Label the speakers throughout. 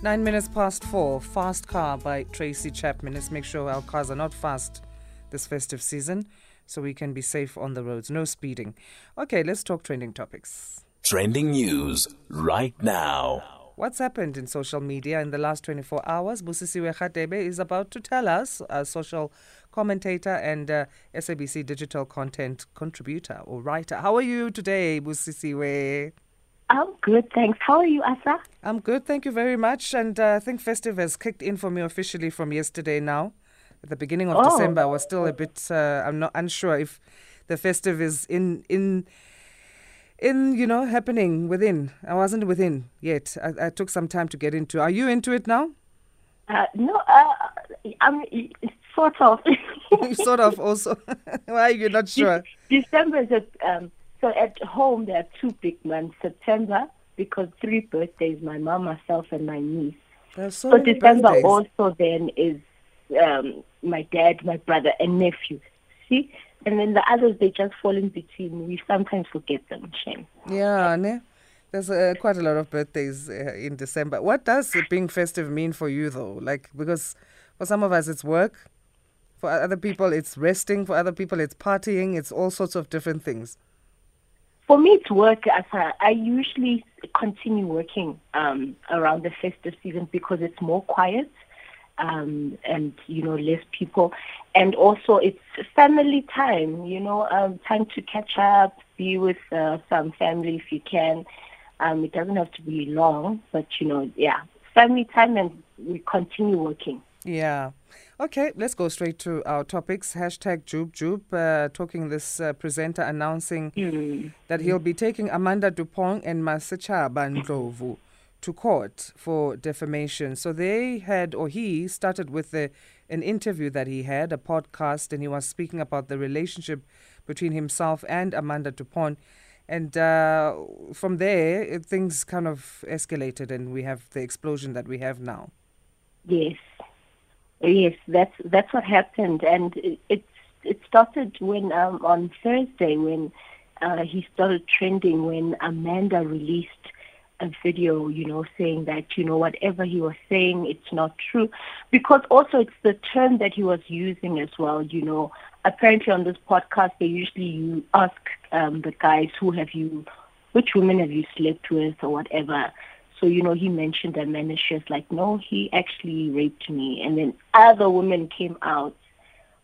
Speaker 1: Nine minutes past four. Fast Car by Tracy Chapman. Let's make sure our cars are not fast this festive season so we can be safe on the roads. No speeding. Okay, let's talk trending topics.
Speaker 2: Trending news right now.
Speaker 1: What's happened in social media in the last 24 hours? Busisiwe Radebe is about to tell us, a social commentator and uh, SABC digital content contributor or writer. How are you today, Busisiwe?
Speaker 3: I'm good, thanks. How are you, Asa?
Speaker 1: I'm good, thank you very much. And uh, I think festive has kicked in for me officially from yesterday now. At the beginning of
Speaker 3: Oh.
Speaker 1: December, I was still a bit, uh, I'm not unsure if the festive is in, in, in, you know, happening within. I wasn't within yet. I, I took some time to get into. Are you into it now?
Speaker 3: Uh, no, uh, I'm sort of.
Speaker 1: sort of also. Why are you not sure?
Speaker 3: December is a, um, so at home there are two big months. September because three birthdays: my mom, myself, and my niece.
Speaker 1: There's so,
Speaker 3: So December
Speaker 1: birthdays.
Speaker 3: also then is um, my dad, my brother, and nephew. See, and then the others they just fall in between. We sometimes forget them. Shame.
Speaker 1: Yeah, ne? There's uh, quite a lot of birthdays uh, in December. What does being festive mean for you, though? Like, because for some of us it's work, for other people it's resting, for other people it's partying, it's all sorts of different things.
Speaker 3: For me, it's work. As I usually continue working um, around the festive season because it's more quiet um, and you know less people, and also it's family time. You know, um, time to catch up, be with uh, some family if you can. Um, it doesn't have to be long, but you know, yeah, family time, and we continue working.
Speaker 1: Yeah. Okay, let's go straight to our topics. Hashtag Jub Jub, uh, talking this uh, presenter announcing
Speaker 3: Hmm.
Speaker 1: that he'll be taking Amanda du Pont and Masechaba Ndlovu to court for defamation. So they had, or he started with the, an interview that he had, a podcast, and he was speaking about the relationship between himself and Amanda du Pont. And uh, from there, it, things kind of escalated, and we have the explosion that we have now.
Speaker 3: Yes, yes, that's that's what happened, and it it, it started when um, on Thursday when uh, he started trending when Amanda released a video, you know, saying that you know whatever he was saying, it's not true, because also it's the term that he was using as well, you know. Apparently on this podcast, they usually you ask um, the guys who have you, which women have you slept with or whatever. So, you know, he mentioned Amanda. She was like, no, he actually raped me. And then other women came out.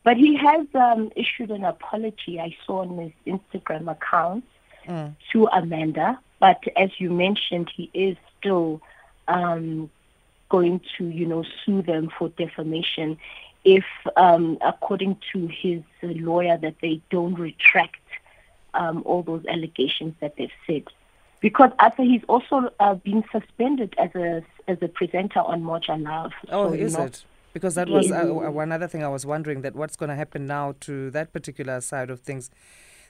Speaker 3: But he has um, issued an apology, I saw on his Instagram account, to Amanda. But as you mentioned, he is still um, going to, you know, sue them for defamation if, um, according to his lawyer, that they don't retract um, all those allegations that they've said. Because after he's also uh, been suspended as a as a presenter on Moja Love.
Speaker 1: Oh,
Speaker 3: So,
Speaker 1: is
Speaker 3: know,
Speaker 1: it? Because that was uh, one other thing I was wondering that what's going to happen now to that particular side of things.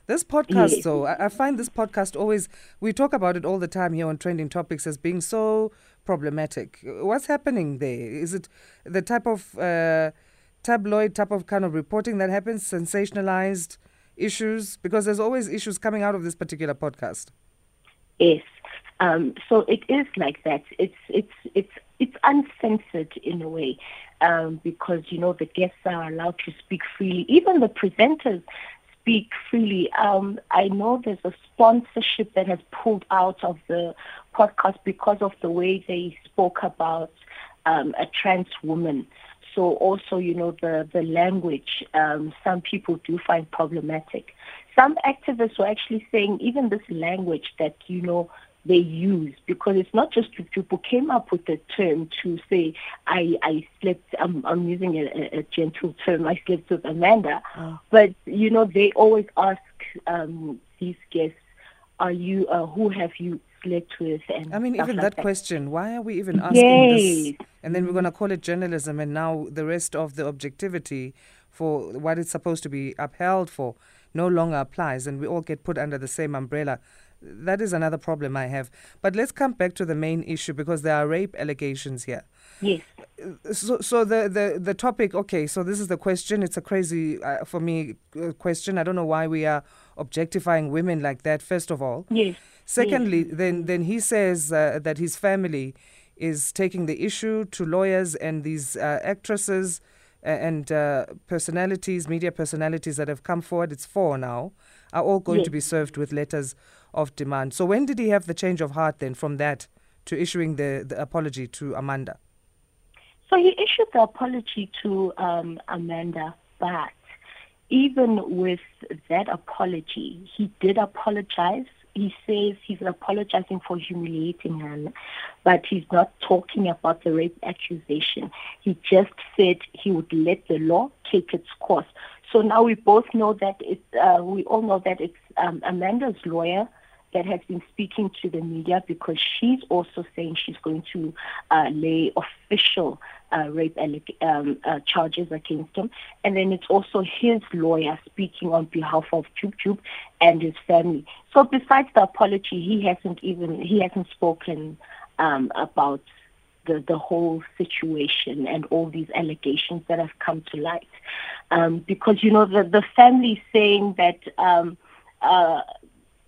Speaker 1: This podcast,
Speaker 3: Yeah.
Speaker 1: though, I, I find this podcast always, we talk about it all the time here on Trending Topics as being so problematic. What's happening there? Is it the type of uh, tabloid type of kind of reporting that happens, sensationalized issues? Because there's always issues coming out of this particular podcast.
Speaker 3: Yes. Um, so it is like that. It's it's it's it's uncensored in a way um, because you know the guests are allowed to speak freely. Even the presenters speak freely. Um, I know there's a sponsorship that has pulled out of the podcast because of the way they spoke about um, a trans woman. So also, you know, the, the language, um, some people do find problematic. Some activists were actually saying even this language that, you know, they use, because it's not just people came up with the term to say, I, I slept, I'm, I'm using a, a, gentle term, I slept with Amanda. But, you know, they always ask um, these guests, are you, uh, who have you slept with? And
Speaker 1: I mean, even
Speaker 3: like
Speaker 1: that question, why are we even asking this? And then we're going to call it journalism, and now the rest of the objectivity for what it's supposed to be upheld for no longer applies, and we all get put under the same umbrella. That is another problem I have. But let's come back to the main issue because there are rape allegations here.
Speaker 3: Yes.
Speaker 1: So, so the, the, the topic, okay, so this is the question. It's a crazy, uh, for me, uh, question. I don't know why we are objectifying women like that, first of all.
Speaker 3: Yes.
Speaker 1: Secondly, then then he says uh, that his family is taking the issue to lawyers and these uh, actresses and uh, personalities, media personalities that have come forward, it's four now, are all going
Speaker 3: Yes.
Speaker 1: to be served with letters of demand. So when did he have the change of heart then from that to issuing the, the apology to Amanda?
Speaker 3: So he issued the apology to um, Amanda, but even with that apology, he did apologize. He says he's apologizing for humiliating her, but he's not talking about the rape accusation. He just said he would let the law take its course. So now we both know that it's, uh, we all know that it's um, Amanda's lawyer that has been speaking to the media because she's also saying she's going to uh, lay official uh, rape um, uh, charges against him. And then it's also his lawyer speaking on behalf of Jub Jub and his family. So besides the apology, he hasn't even he hasn't spoken um, about the, the whole situation and all these allegations that have come to light. Um, because, you know, the, the family saying that um, uh,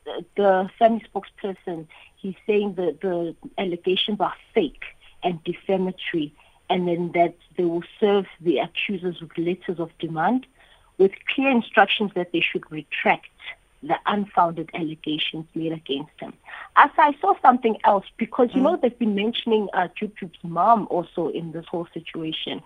Speaker 3: the- the family spokesperson, he's saying that the allegations are fake and defamatory, and then that they will serve the accusers with letters of demand with clear instructions that they should retract the unfounded allegations made against him. As I saw something else, because you know they've been mentioning uh, Jup mom also in this whole situation.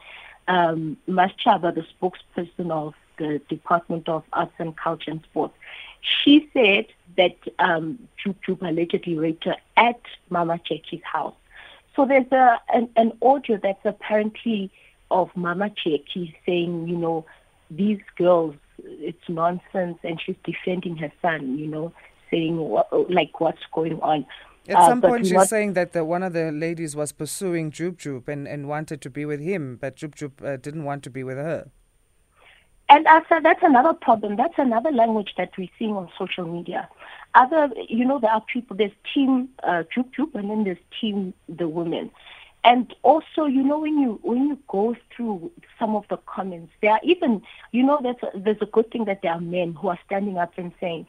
Speaker 3: Um, Masechaba, the spokesperson of the Department of Arts and Culture and Sport, she said that um, Jup allegedly raped her at Mama Jackie's house. So there's a an, an audio that's apparently of Mama Cheki saying, you know, these girls, it's nonsense, and she's defending her son, you know, saying what, like what's going on.
Speaker 1: At
Speaker 3: Uh,
Speaker 1: some point, she's saying that the, one of the ladies was pursuing Jub Jub and, and wanted to be with him, but Jub Jub uh, didn't want to be with her.
Speaker 3: And said that's another problem. That's another language that we're seeing on social media. Other, you know, there are people. There's team uh, Jub Jub, and then there's team the women. And also, you know, when you when you go through some of the comments, there are even, you know, there's a, there's a good thing that there are men who are standing up and saying,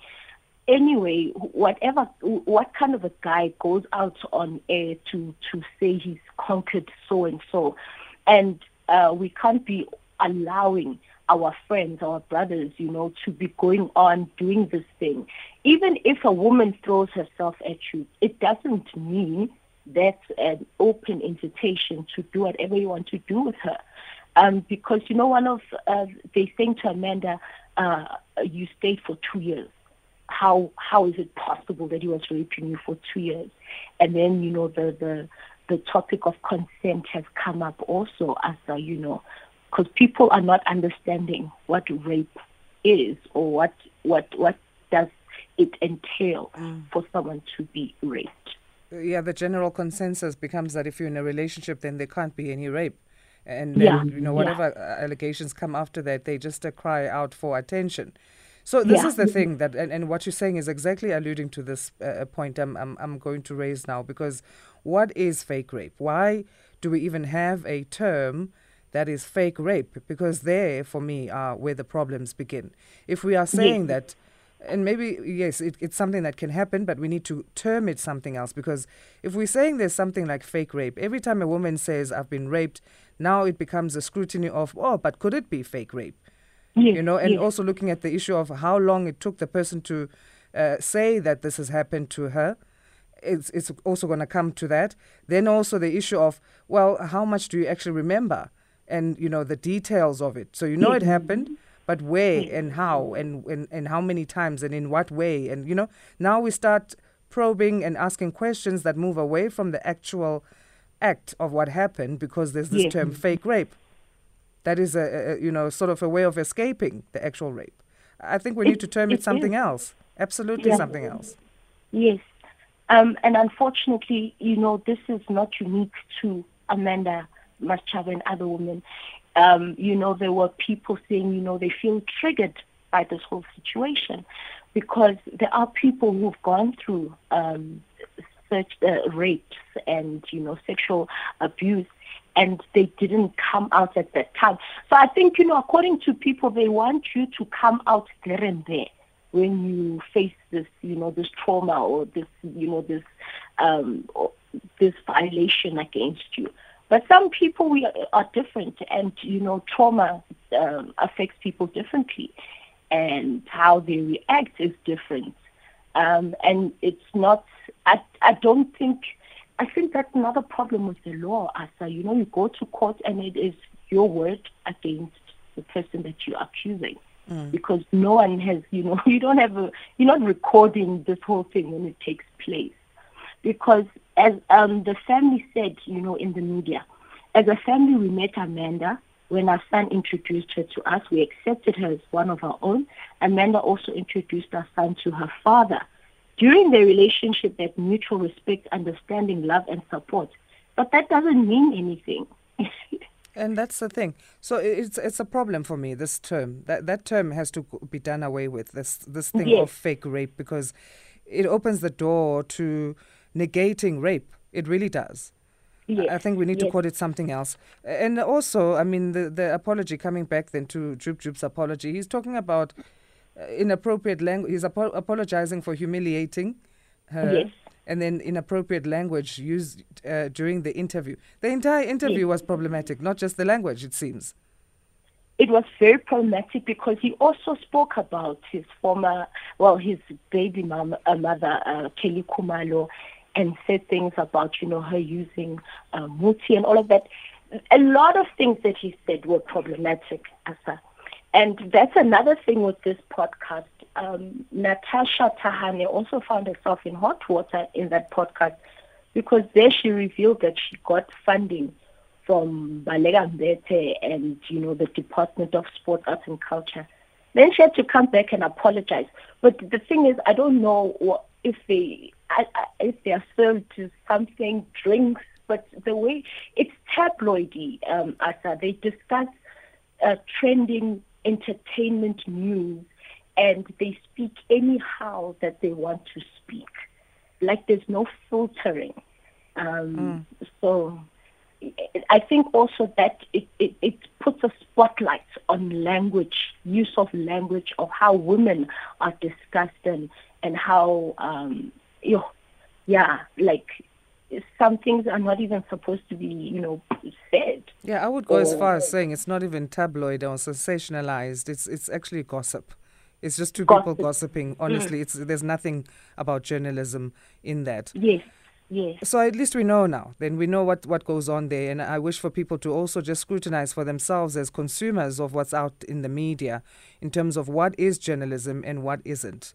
Speaker 3: anyway, whatever, what kind of a guy goes out on air to to say he's conquered so and so, and uh, we can't be allowing our friends, our brothers, you know, to be going on doing this thing. Even if a woman throws herself at you, it doesn't mean that's an open invitation to do whatever you want to do with her. Um, because, you know, one of, uh, they saying to Amanda, uh, you stayed for two years how how is it possible that he was raping you for two years? And then you know the the the topic of consent has come up also as a, you know because people are not understanding what rape is or what what what does it entail for someone to be raped.
Speaker 1: Yeah, the general consensus becomes that if you're in a relationship, then there can't be any rape. And then,
Speaker 3: Yeah,
Speaker 1: you know, whatever uh, allegations come after that, they just uh, cry out for attention. So this
Speaker 3: Yeah.
Speaker 1: is the thing that, and, and what you're saying is exactly alluding to this uh, point I'm, I'm, I'm going to raise now, because what is fake rape? Why do we even have a term that is fake rape? Because there, for me, are where the problems begin. If we are saying that and maybe yes it, it's something that can happen but we need to term it something else because if we're saying there's something like fake rape every time a woman says i've been raped now it becomes a scrutiny of oh but could it be fake rape
Speaker 3: Yes,
Speaker 1: you know and
Speaker 3: yes.
Speaker 1: also looking at the issue of how long it took the person to uh, say that this has happened to her it's, it's also going to come to that then also the issue of well how much do you actually remember and you know the details of it so you know it happened but where and how and, and and how many times and in what way and you know now we start probing and asking questions that move away from the actual act of what happened because there's this
Speaker 3: Yes.
Speaker 1: term fake rape that is a, a you know sort of a way of escaping the actual rape i think we
Speaker 3: It-
Speaker 1: need to term it,
Speaker 3: it
Speaker 1: something
Speaker 3: is.
Speaker 1: else absolutely
Speaker 3: Yeah.
Speaker 1: something else
Speaker 3: Yes. Um, and unfortunately, you know, this is not unique to Amanda Masechaba and other women. Um, you know, there were people saying, you know, they feel triggered by this whole situation because there are people who've gone through um, such uh, rapes and, you know, sexual abuse and they didn't come out at that time. So I think, you know, according to people, they want you to come out there and there when you face this, you know, this trauma or this, you know, this um, this violation against you. But some people we are, different, and you know, trauma um, affects people differently, and how they react is different. Um, and it's not. I I don't think. I think that's another problem with the law, Asa. You know, you go to court and it is your word against the person that you're accusing. Mm. Because no one has, you know, you don't have a, you're not recording this whole thing when it takes place. Because as um, the family said, you know, in the media, as a family, we met Amanda. When our son introduced her to us, we accepted her as one of our own. Amanda also introduced our son to her father. During their relationship, that mutual respect, understanding, love, and support. But that doesn't mean anything.
Speaker 1: and that's the thing. So it's it's a problem for me. This term that that term has to be done away with. This this thing
Speaker 3: Yes.
Speaker 1: of fake rape because it opens the door to negating rape. It really does.
Speaker 3: Yes.
Speaker 1: I think we need to
Speaker 3: yes.
Speaker 1: call it something else. And also, I mean, the, the apology, coming back then to Jub Jub's apology, he's talking about uh, inappropriate language. He's apo- apologizing for humiliating her.
Speaker 3: Yes.
Speaker 1: And then inappropriate language used uh, during the interview. The entire interview was problematic, not just the language, it seems.
Speaker 3: it was very problematic because he also spoke about his former, well, his baby mom, uh, mother, uh, Kelly Khumalo, and said things about, you know, her using uh, muti and all of that. A lot of things that he said were problematic, Asa. And that's another thing with this podcast. Um, Natasha Thahane also found herself in hot water in that podcast because there she revealed that she got funding from Baleka Mbete and you know the Department of Sport, Arts and Culture. Then she had to come back and apologize. But the thing is, I don't know what, if they if they are served to something, drinks. But the way it's tabloidy, um, Asa. They discuss uh, trending entertainment news, and they speak anyhow that they want to speak. Like there's no filtering. Um, So I think also that it, it, it puts a spotlight on language, use of language, of how women are discussed and, and how, um, you yeah, like some things are not even supposed to be, you know, said.
Speaker 1: Yeah, I would go as far as saying it's not even tabloid or sensationalized. It's it's actually gossip. It's just two people
Speaker 3: Gossip. Mm.
Speaker 1: gossiping. Honestly, it's there's nothing about journalism in that.
Speaker 3: Yes, yes.
Speaker 1: So at least we know now. Then we know what, what goes on there. And I wish for people to also just scrutinize for themselves as consumers of what's out in the media in terms of what is journalism and what isn't.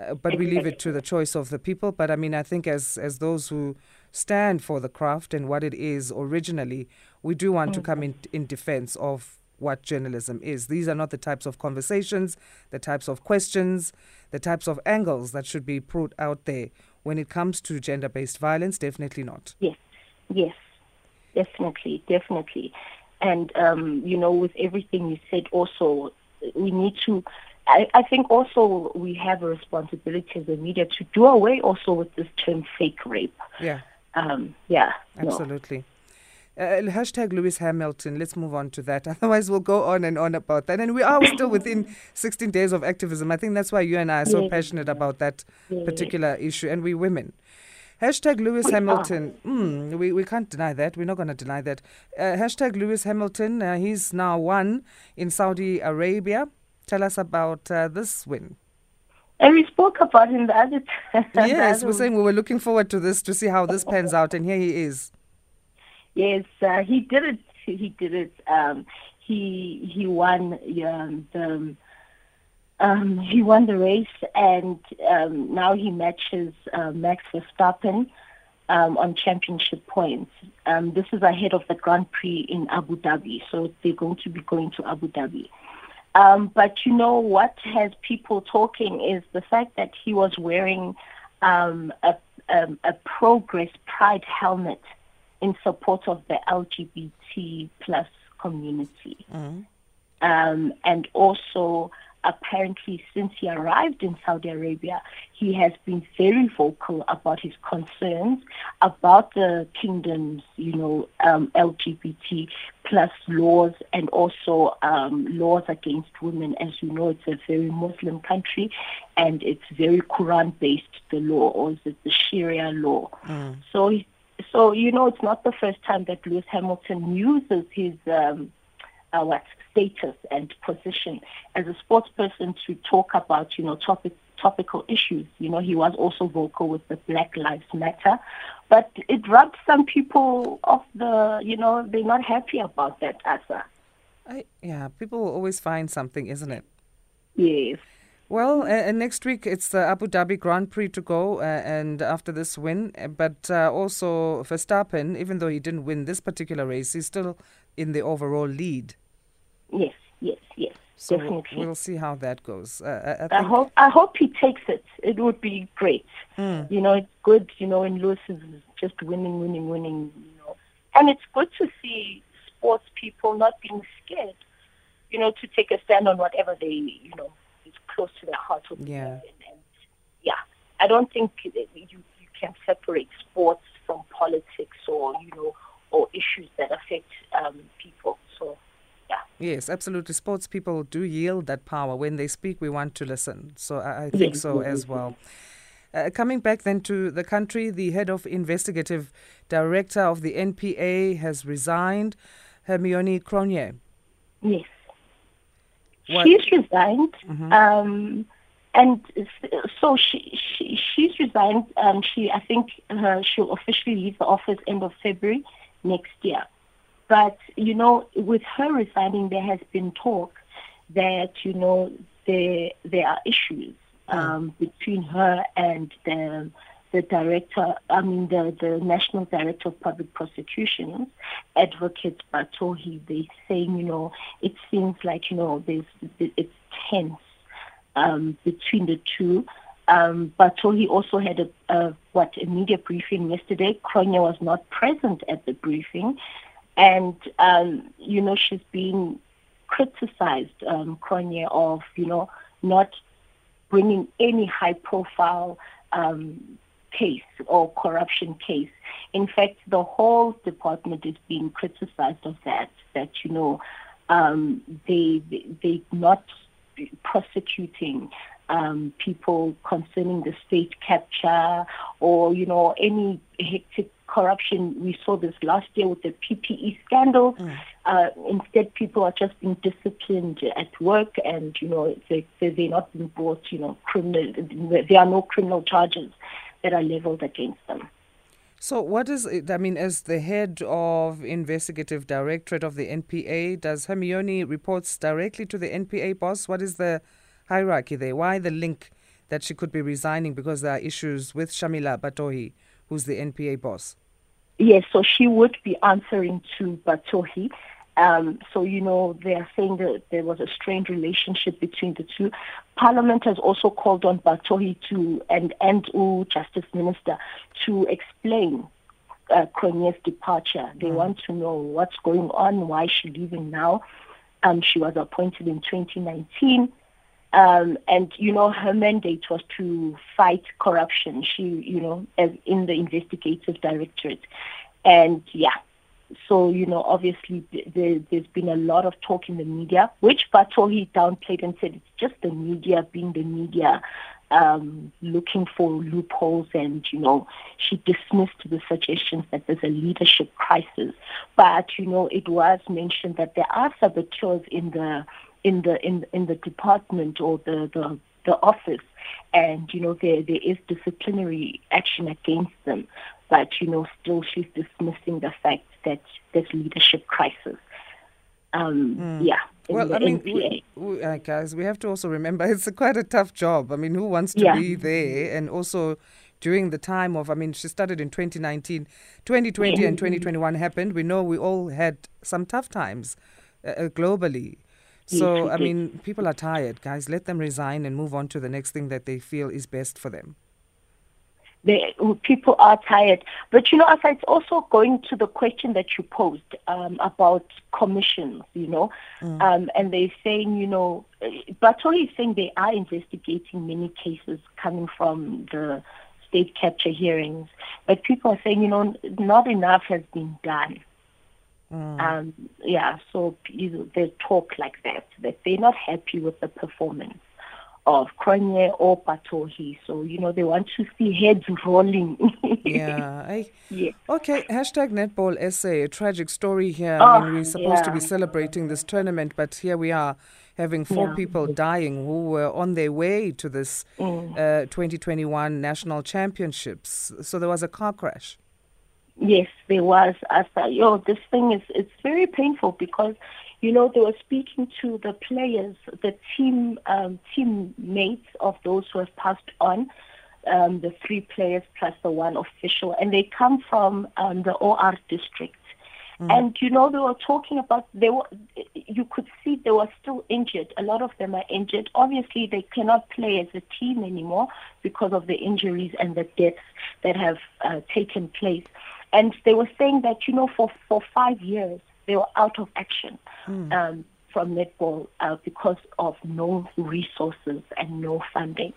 Speaker 1: Uh, but we leave it to the choice of the people. But I mean, I think as, as those who stand for the craft and what it is originally, we do want to come in, in defense of what journalism is. These are not the types of conversations, the types of questions, the types of angles that should be put out there when it comes to gender based violence. Definitely not.
Speaker 3: Yes, yes, definitely, definitely. And, um, you know, with everything you said, also, we need to, I, I think also we have a responsibility as a media to do away also with this term fake rape.
Speaker 1: Yeah,
Speaker 3: Um, yeah, no.
Speaker 1: absolutely. Uh, hashtag Lewis Hamilton. Let's move on to that. Otherwise, we'll go on and on about that. And we are still within 16 days of activism. I think that's why you and I are so passionate about that particular issue. And we women. Hashtag Lewis
Speaker 3: We.
Speaker 1: Hamilton. Mm, we, we can't deny that. We're not going to deny that. Uh, hashtag Lewis Hamilton. Uh, he's now won in Saudi Arabia. Tell us about uh, this win.
Speaker 3: And we spoke about him the other time.
Speaker 1: Yes, we're saying we were looking forward to this to see how this pans out. And here he is.
Speaker 3: Yes, uh, he did it. He did it. Um, he he won um, the um, he won the race, and um, now he matches uh, Max Verstappen um, on championship points. Um, this is ahead of the Grand Prix in Abu Dhabi, so they're going to be going to Abu Dhabi. Um, but you know what has people talking is the fact that he was wearing um, a, um, a Progress Pride helmet in support of the LGBT plus community. Um, and also, apparently, since he arrived in Saudi Arabia, he has been very vocal about his concerns about the kingdom's, you know, um, LGBT plus laws and also um, laws against women. As you know, it's a very Muslim country, and it's very Quran-based. The law, or is it the Sharia law? So he- so you know, it's not the first time that Lewis Hamilton uses his um, uh, what status and position as a sports person to talk about you know topic topical issues. You know, he was also vocal with the Black Lives Matter, but it rubbed some people off the you know they're not happy about that, Asa.
Speaker 1: I, yeah, people will always find something, isn't it?
Speaker 3: Yes.
Speaker 1: Well, uh, next week it's the Abu Dhabi Grand Prix to go, uh, and after this win, uh, but uh, also Verstappen, even though he didn't win this particular race, he's still in the overall lead.
Speaker 3: Yes, yes, yes,
Speaker 1: So
Speaker 3: definitely.
Speaker 1: we'll see how that goes. Uh, I, I
Speaker 3: I hope I hope he takes it. It would be great. You know, it's good. You know, when Lewis is just winning, winning, winning. You know, and it's good to see sports people not being scared. You know, to take a stand on whatever they you know is close to their heart. Or
Speaker 1: Yeah.
Speaker 3: And, and yeah, I don't think you you can separate sports from politics or you know or issues that affect um, people. So yeah.
Speaker 1: yes, absolutely. Sports people do yield that power. When they speak, we want to listen. So I, I think
Speaker 3: Yes,
Speaker 1: so
Speaker 3: yes,
Speaker 1: as well. Uh, coming back then to the country, the head of investigative director of the NPA has resigned, Hermione Cronje.
Speaker 3: Yes.
Speaker 1: What-
Speaker 3: She's resigned. Um, and so she, she she's resigned. Um, she I think uh, she'll officially leave the office end of February next year. But you know, with her resigning, there has been talk that you know there there are issues um, between her and the the director, I mean the, the National Director of Public Prosecutions, Advocate Batohi, they saying, you know, it seems like, you know, there's it's tense um, between the two. Um, Batohi also had a, a what a media briefing yesterday. Cronje was not present at the briefing, and um, you know she's being criticized, um, of you know not bringing any high-profile um, case or corruption case. In fact, the whole department is being criticized of that. That you know, um, they they they not prosecuting um, people concerning the state capture or you know any hectic corruption. We saw this last year with the PPE scandal. Uh, instead, people are just being disciplined at work, and you know they, they're not being brought. You know, criminal. There are no criminal charges that are leveled against them.
Speaker 1: So, what is it? I mean, as the head of investigative directorate of the NPA, does Hermione reports directly to the NPA boss? What is the hierarchy there? Why the link that she could be resigning because there are issues with Shamila Batohi, who's the NPA boss?
Speaker 3: Yes, so she would be answering to Batohi. Um, so, you know, they are saying that there was a strained relationship between the two. Parliament has also called on Batohi to, and, and U Justice Minister, to explain uh, Cronje's departure. They want to know what's going on, why she's leaving now. Um, she was appointed in 2019. Um, and you know her mandate was to fight corruption. She, you know, in the investigative directorate, and yeah. So you know, obviously, th- there, there's been a lot of talk in the media, which Batohi downplayed and said it's just the media being the media, um, looking for loopholes, and you know, she dismissed the suggestions that there's a leadership crisis. But you know, it was mentioned that there are saboteurs in the in the in in the department or the the, the office and you know there there is disciplinary action against them but you know still she's dismissing the fact that there's leadership crisis um yeah
Speaker 1: Well, I mean, we, we, uh, guys, we have to also remember it's a quite a tough job. I mean, who wants to
Speaker 3: Yeah.
Speaker 1: be there? And also during the time of, I mean, she started in 2019, 2020 and 2021 happened. We know we all had some tough times uh, uh, globally. So, I mean, people are tired, guys. Let them resign and move on to the next thing that they feel is best for them.
Speaker 3: they, people are tired. But you know, Asa, it's also going to the question that you posed um, about commissions, you know, um, and they're saying, you know, Batohi is saying they are investigating many cases coming from the state capture hearings, but people are saying, you know, not enough has been done. Um, yeah, so you know, they talk like that, that they're not happy with the performance of Cronje or Batohi. So, you know, they want to see heads rolling.
Speaker 1: yeah. I,
Speaker 3: yeah.
Speaker 1: Okay, hashtag Netball SA, a tragic story here.
Speaker 3: Oh,
Speaker 1: I mean, we're supposed to be celebrating this tournament, but here we are having four
Speaker 3: Yeah.
Speaker 1: people dying who were on their way to this
Speaker 3: Mm.
Speaker 1: uh, 2021 national championships. So there was a car crash.
Speaker 3: Yes, there was. I thought, yo, this thing is it's very painful because, you know, they were speaking to the players, the team um, teammates of those who have passed on, um, the three players plus the one official, and they come from um, the OR district. And you know they were talking about they were you could see they were still injured. A lot of them are injured. Obviously they cannot play as a team anymore because of the injuries and the deaths that have uh, taken place. And they were saying that you know for for five years they were out of action um, from netball uh, because of no resources and no funding.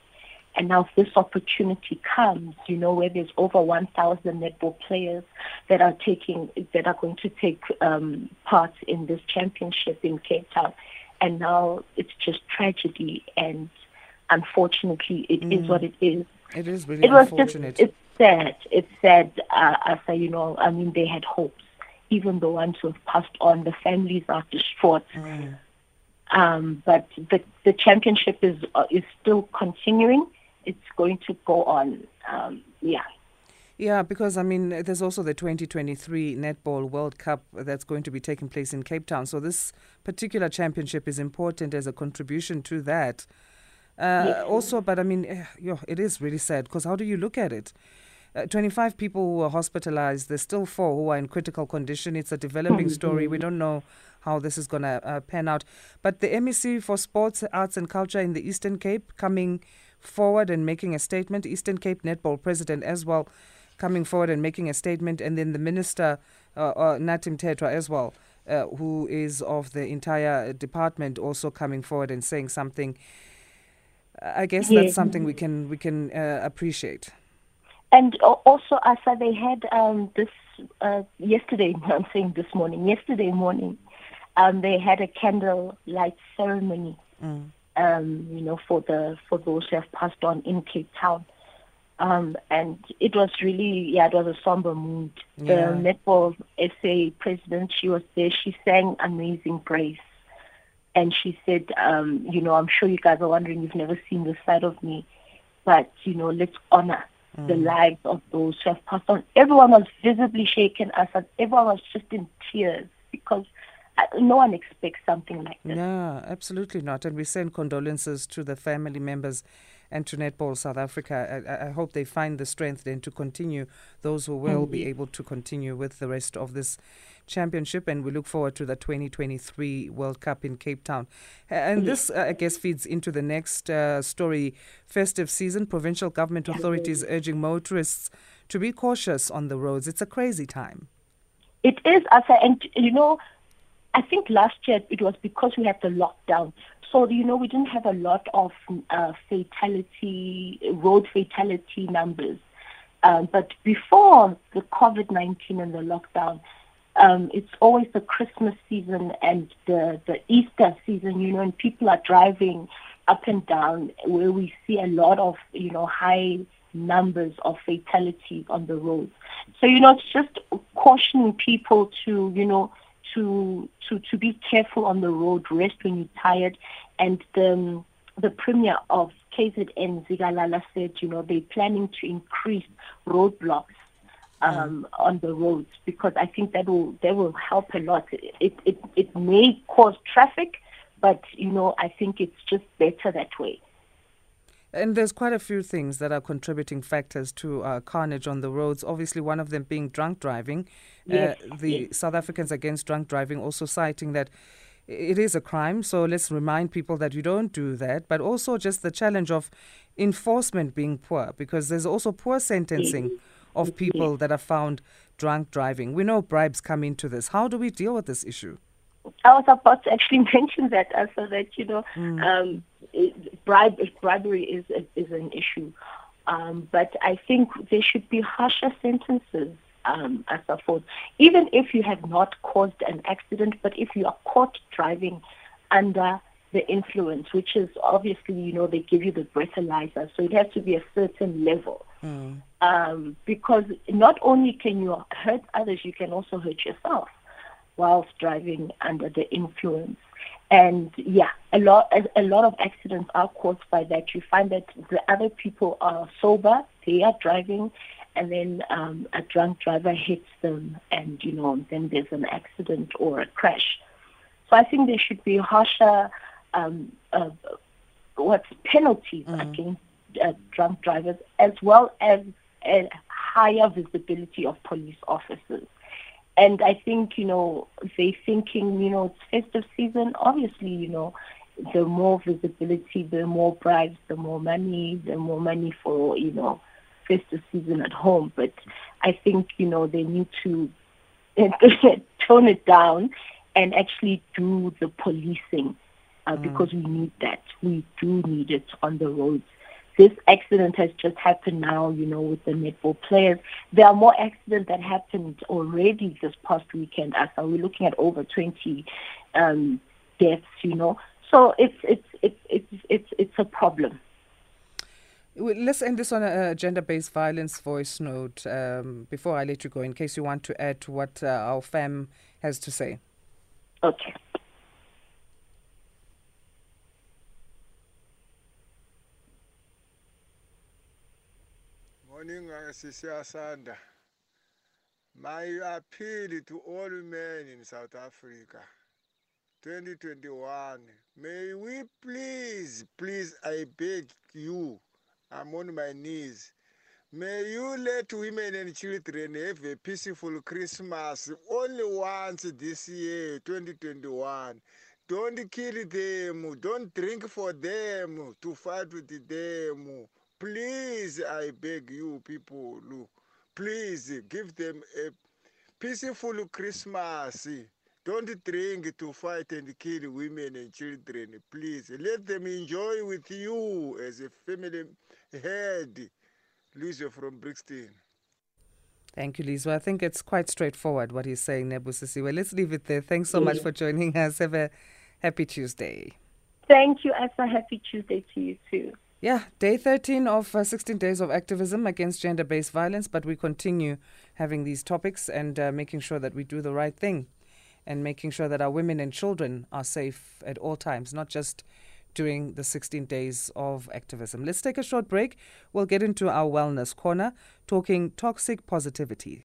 Speaker 3: And now this opportunity comes, you know, where there's over 1,000 netball players that are taking, that are going to take um, part in this championship in Cape Town. And now it's just tragedy, and unfortunately, it is what it is.
Speaker 1: It is really
Speaker 3: It was just,
Speaker 1: unfortunate.
Speaker 3: Sad. It's sad, uh, Asa, you know, I mean, they had hopes. Even the ones who have passed on, the families are distraught.
Speaker 1: Mm.
Speaker 3: Um, but the the championship is uh, is still continuing. It's going to go on. Um, yeah.
Speaker 1: Yeah, because I mean, there's also the 2023 Netball World Cup that's going to be taking place in Cape Town. So this particular championship is important as a contribution to that. Uh,
Speaker 3: Yes.
Speaker 1: Also, but I mean, eh, it is really sad because how do you look at it? Uh, 25 people who were hospitalized. There's still four who are in critical condition. It's a developing story. We don't know how this is going to uh, pan out. But the MEC for Sports, Arts and Culture in the Eastern Cape coming forward and making a statement. Eastern Cape Netball President as well coming forward and making a statement. And then the Minister, uh, uh, Nathi Mthethwa as well, uh, who is of the entire department, also coming forward and saying something. I guess
Speaker 3: Yes.
Speaker 1: that's something we can we can uh, appreciate.
Speaker 3: And al- also, Asa, they had um, this uh, yesterday. I'm saying this morning. Yesterday morning, um, they had a candle light ceremony. Um, you know, for the for those who have passed on in Cape Town. Um, and it was really, yeah, it was a somber mood.
Speaker 1: Yeah.
Speaker 3: The netball SA president, she was there. She sang "Amazing Grace," and she said, um, "You know, I'm sure you guys are wondering. You've never seen this side of me, but you know, let's honor the lives of those who have passed on." Everyone was visibly shaken. As everyone was just in tears because uh, no one expects something like this.
Speaker 1: No, absolutely not. And we send condolences to the family members and to Netball South Africa. I- I, hope they find the strength then to continue, those who will be able to continue with the rest of this championship. And we look forward to the 2023 World Cup in Cape Town. And this, uh, I guess, feeds into the next uh, story festive season. Provincial government authorities urging motorists to be cautious on the roads. It's a crazy time.
Speaker 3: It is, Asa, and you know, I think last year it was because we had the lockdown. So, you know, we didn't have a lot of uh, fatality, road fatality numbers. Um, but before the COVID 19 and the lockdown, um, it's always the Christmas season and the, the Easter season, you know, and people are driving up and down where we see a lot of, you know, high numbers of fatalities on the roads. So, you know, it's just cautioning people to, you know, to to to be careful on the road, rest when you're tired. And the um, the premier of KZN Zikalala said, you know, they're planning to increase roadblocks um, on the roads because I think that will that will help a lot. It it it may cause traffic, but you know, I think it's just better that way.
Speaker 1: And there's quite a few things that are contributing factors to uh, carnage on the roads. Obviously, one of them being drunk driving.
Speaker 3: Yes,
Speaker 1: uh, the South Africans Against Drunk Driving also citing that it is a crime. So let's remind people that you don't do that. But also just the challenge of enforcement being poor because there's also poor sentencing of people that are found drunk driving. We know bribes come into this. How do we deal with this issue?
Speaker 3: I was about to actually mention that uh, so that you know um, it, bribe bribery is is an issue, um, but I think there should be harsher sentences um, as a fault, even if you have not caused an accident, but if you are caught driving under the influence, which is obviously, you know, they give you the breathalyzer, so it has to be a certain level. Mm. Um, because not only can you hurt others, you can also hurt yourself whilst driving under the influence. And yeah, a lot a, lot of accidents are caused by that. You find that the other people are sober, they are driving, and then um, a drunk driver hits them, and you know, then there's an accident or a crash. So I think there should be harsher um, uh, what's penalties mm. against uh, drunk drivers, as well as a higher visibility of police officers. And I think, you know, they thinking, you know, it's festive season. Obviously, you know, the more visibility, the more bribes, the more money, the more money for, you know, festive season at home. But I think, you know, they need to tone it down and actually do the policing uh, mm. because we need that. We do need it on the roads this accident has just happened now, you know, with the netball players. There are more accidents that happened already this past weekend. As we're looking at over 20 um, deaths, you know. So it's it's it's it's it's it's a problem.
Speaker 1: Let's end this on a gender-based violence voice note um, before I let you go, in case you want to add to what uh, our fam has to say.
Speaker 3: Okay.
Speaker 4: Morning, Sisiasanda. My appeal to all men in South Africa, 2021, may we please, please, I beg you, I'm on my knees, may you let women and children have a peaceful Christmas only once this year, 2021. Don't kill them, don't drink for them, to fight with them. Please, I beg you people, please give them a peaceful Christmas. Don't drink to fight and kill women and children. Please let them enjoy with you as a family head. Lisa from Brixton.
Speaker 1: Thank you, Lisa. I think it's quite straightforward what he's saying, Nebusisi. Well, let's leave it there. Thanks so much for joining us. Have a happy Tuesday.
Speaker 3: Thank you, Asa. Happy Tuesday to you too.
Speaker 1: Yeah, day 13 of uh, 16 days of activism against gender based violence, but we continue having these topics and uh, making sure that we do the right thing and making sure that our women and children are safe at all times, not just during the 16 days of activism. Let's take a short break. We'll get into our wellness corner talking toxic positivity.